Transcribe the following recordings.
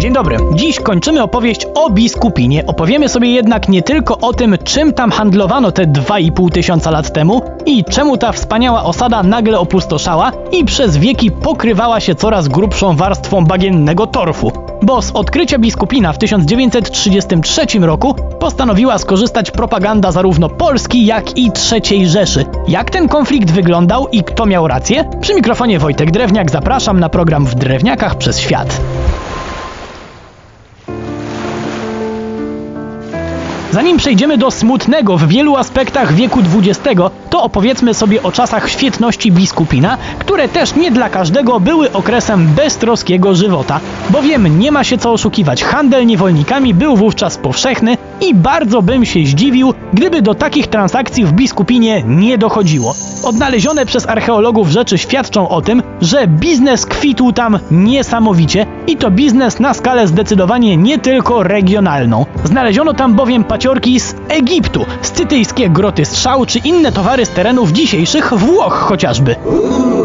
Dzień dobry. Dziś kończymy opowieść o biskupinie. Opowiemy sobie jednak nie tylko o tym, czym tam handlowano te 2,5 tysiąca lat temu i czemu ta wspaniała osada nagle opustoszała i przez wieki pokrywała się coraz grubszą warstwą bagiennego torfu. Bo z odkrycia biskupina w 1933 roku postanowiła skorzystać propaganda zarówno Polski, jak i III Rzeszy. Jak ten konflikt wyglądał i kto miał rację? Przy mikrofonie Wojtek Drewniak zapraszam na program w Drewniakach przez świat. Zanim przejdziemy do smutnego w wielu aspektach wieku XX, to opowiedzmy sobie o czasach świetności biskupina, które też nie dla każdego były okresem beztroskiego żywota. Bowiem nie ma się co oszukiwać, handel niewolnikami był wówczas powszechny i bardzo bym się zdziwił, gdyby do takich transakcji w biskupinie nie dochodziło. Odnalezione przez archeologów rzeczy świadczą o tym, że biznes kwitł tam niesamowicie i to biznes na skalę zdecydowanie nie tylko regionalną. Znaleziono tam bowiem paciorki z Egiptu, scytyjskie groty strzał czy inne towary z terenów dzisiejszych Włoch chociażby.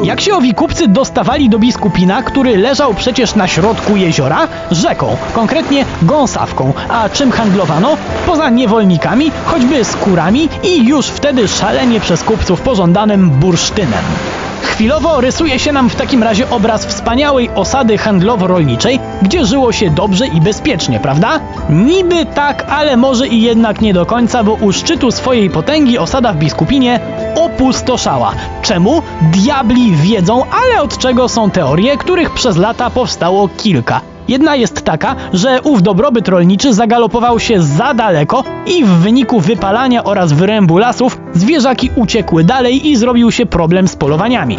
Jak się owi kupcy dostawali do biskupina, który leżał przecież na środku jeziora? Rzeką, konkretnie gąsawką. A czym handlowano? Poza niewolnikami, choćby skórami i już wtedy szalenie przez kupców pożądanym bursztynem. Chwilowo rysuje się nam w takim razie obraz wspaniałej osady handlowo-rolniczej, gdzie żyło się dobrze i bezpiecznie, prawda? Niby tak, ale może i jednak nie do końca, bo u szczytu swojej potęgi osada w Biskupinie opustoszała. Czemu? Diabli wiedzą, ale od czego są teorie, których przez lata powstało kilka. Jedna jest taka, że ów dobrobyt rolniczy zagalopował się za daleko i w wyniku wypalania oraz wyrębu lasów zwierzaki uciekły dalej i zrobił się problem z polowaniami.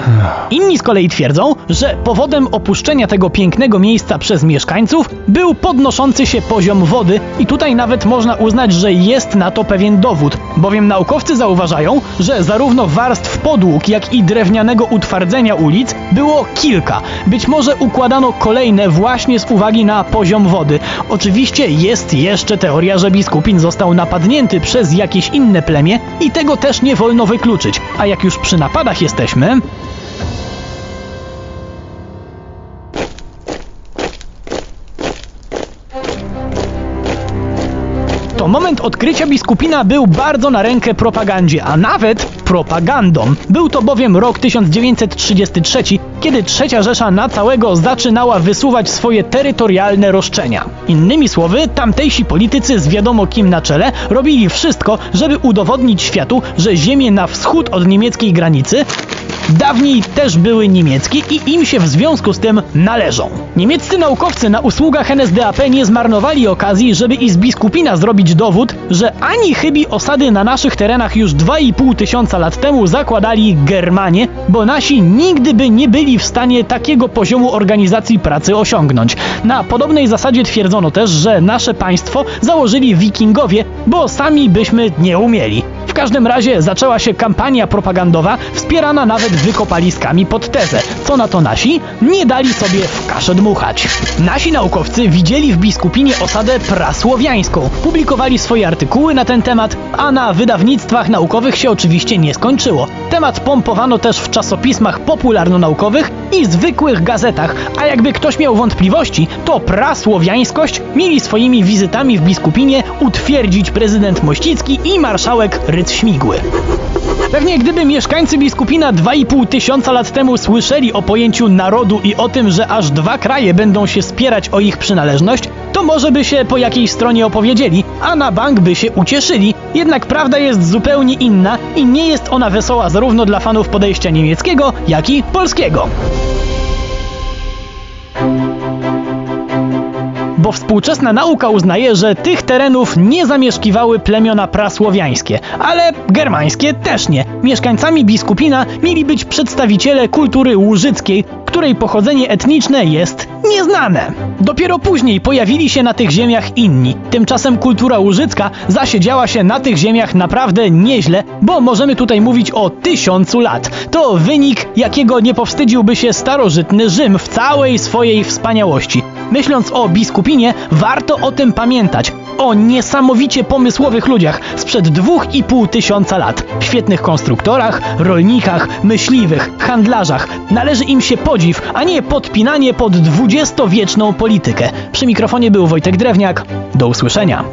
Inni z kolei twierdzą, że powodem opuszczenia tego pięknego miejsca przez mieszkańców był podnoszący się poziom wody i tutaj nawet można uznać, że jest na to pewien dowód, bowiem naukowcy zauważają, że zarówno warstw podłóg, jak i drewnianego utwardzenia ulic było kilka. Być może układano kolejne właśnie z uwagi na poziom wody. Oczywiście jest jeszcze teoria, że biskupin został napadnięty przez jakieś inne plemię i tego też nie wolno wykluczyć. A jak już przy napadach jesteśmy, to moment odkrycia biskupina był bardzo na rękę propagandzie, a nawet propagandą. Był to bowiem rok 1933, kiedy trzecia Rzesza na całego zaczynała wysuwać swoje terytorialne roszczenia. Innymi słowy, tamtejsi politycy z wiadomo kim na czele robili wszystko, żeby udowodnić światu, że ziemie na wschód od niemieckiej granicy dawniej też były niemieckie i im się w związku z tym należą. Niemieccy naukowcy na usługach NSDAP nie zmarnowali okazji, żeby i z biskupina zrobić dowód, że ani chybi osady na naszych terenach już 2,5 tysiąca lat temu zakładali Germanie, bo nasi nigdy by nie byli w stanie takiego poziomu organizacji pracy osiągnąć. Na podobnej zasadzie twierdzono też, że nasze państwo założyli wikingowie, bo sami byśmy nie umieli każdym razie zaczęła się kampania propagandowa, wspierana nawet wykopaliskami pod tezę. Co na to nasi? Nie dali sobie w kaszę dmuchać. Nasi naukowcy widzieli w biskupinie osadę prasłowiańską. Publikowali swoje artykuły na ten temat, a na wydawnictwach naukowych się oczywiście nie skończyło. Temat pompowano też w czasopismach popularno-naukowych i zwykłych gazetach, a jakby ktoś miał wątpliwości, to prasłowiańskość mieli swoimi wizytami w biskupinie utwierdzić prezydent Mościcki i marszałek Rydz śmigły. Pewnie gdyby mieszkańcy biskupina 2,5 tysiąca lat temu słyszeli o pojęciu narodu i o tym, że aż dwa kraje będą się spierać o ich przynależność, to może by się po jakiej stronie opowiedzieli, a na bank by się ucieszyli. Jednak prawda jest zupełnie inna i nie jest ona wesoła zarówno dla fanów podejścia niemieckiego, jak i polskiego. Bo współczesna nauka uznaje, że tych terenów nie zamieszkiwały plemiona prasłowiańskie, ale germańskie też nie. Mieszkańcami biskupina mieli być przedstawiciele kultury łużyckiej, której pochodzenie etniczne jest nieznane. Dopiero później pojawili się na tych ziemiach inni. Tymczasem kultura łużycka zasiedziała się na tych ziemiach naprawdę nieźle, bo możemy tutaj mówić o tysiącu lat. To wynik, jakiego nie powstydziłby się starożytny Rzym w całej swojej wspaniałości. Myśląc o biskupinie, warto o tym pamiętać. o niesamowicie pomysłowych ludziach sprzed dwóch i pół tysiąca lat. Świetnych konstruktorach, rolnikach, myśliwych, handlarzach. Należy im się podziw, a nie podpinanie pod dwudziestowieczną politykę. Przy mikrofonie był Wojtek Drewniak. Do usłyszenia.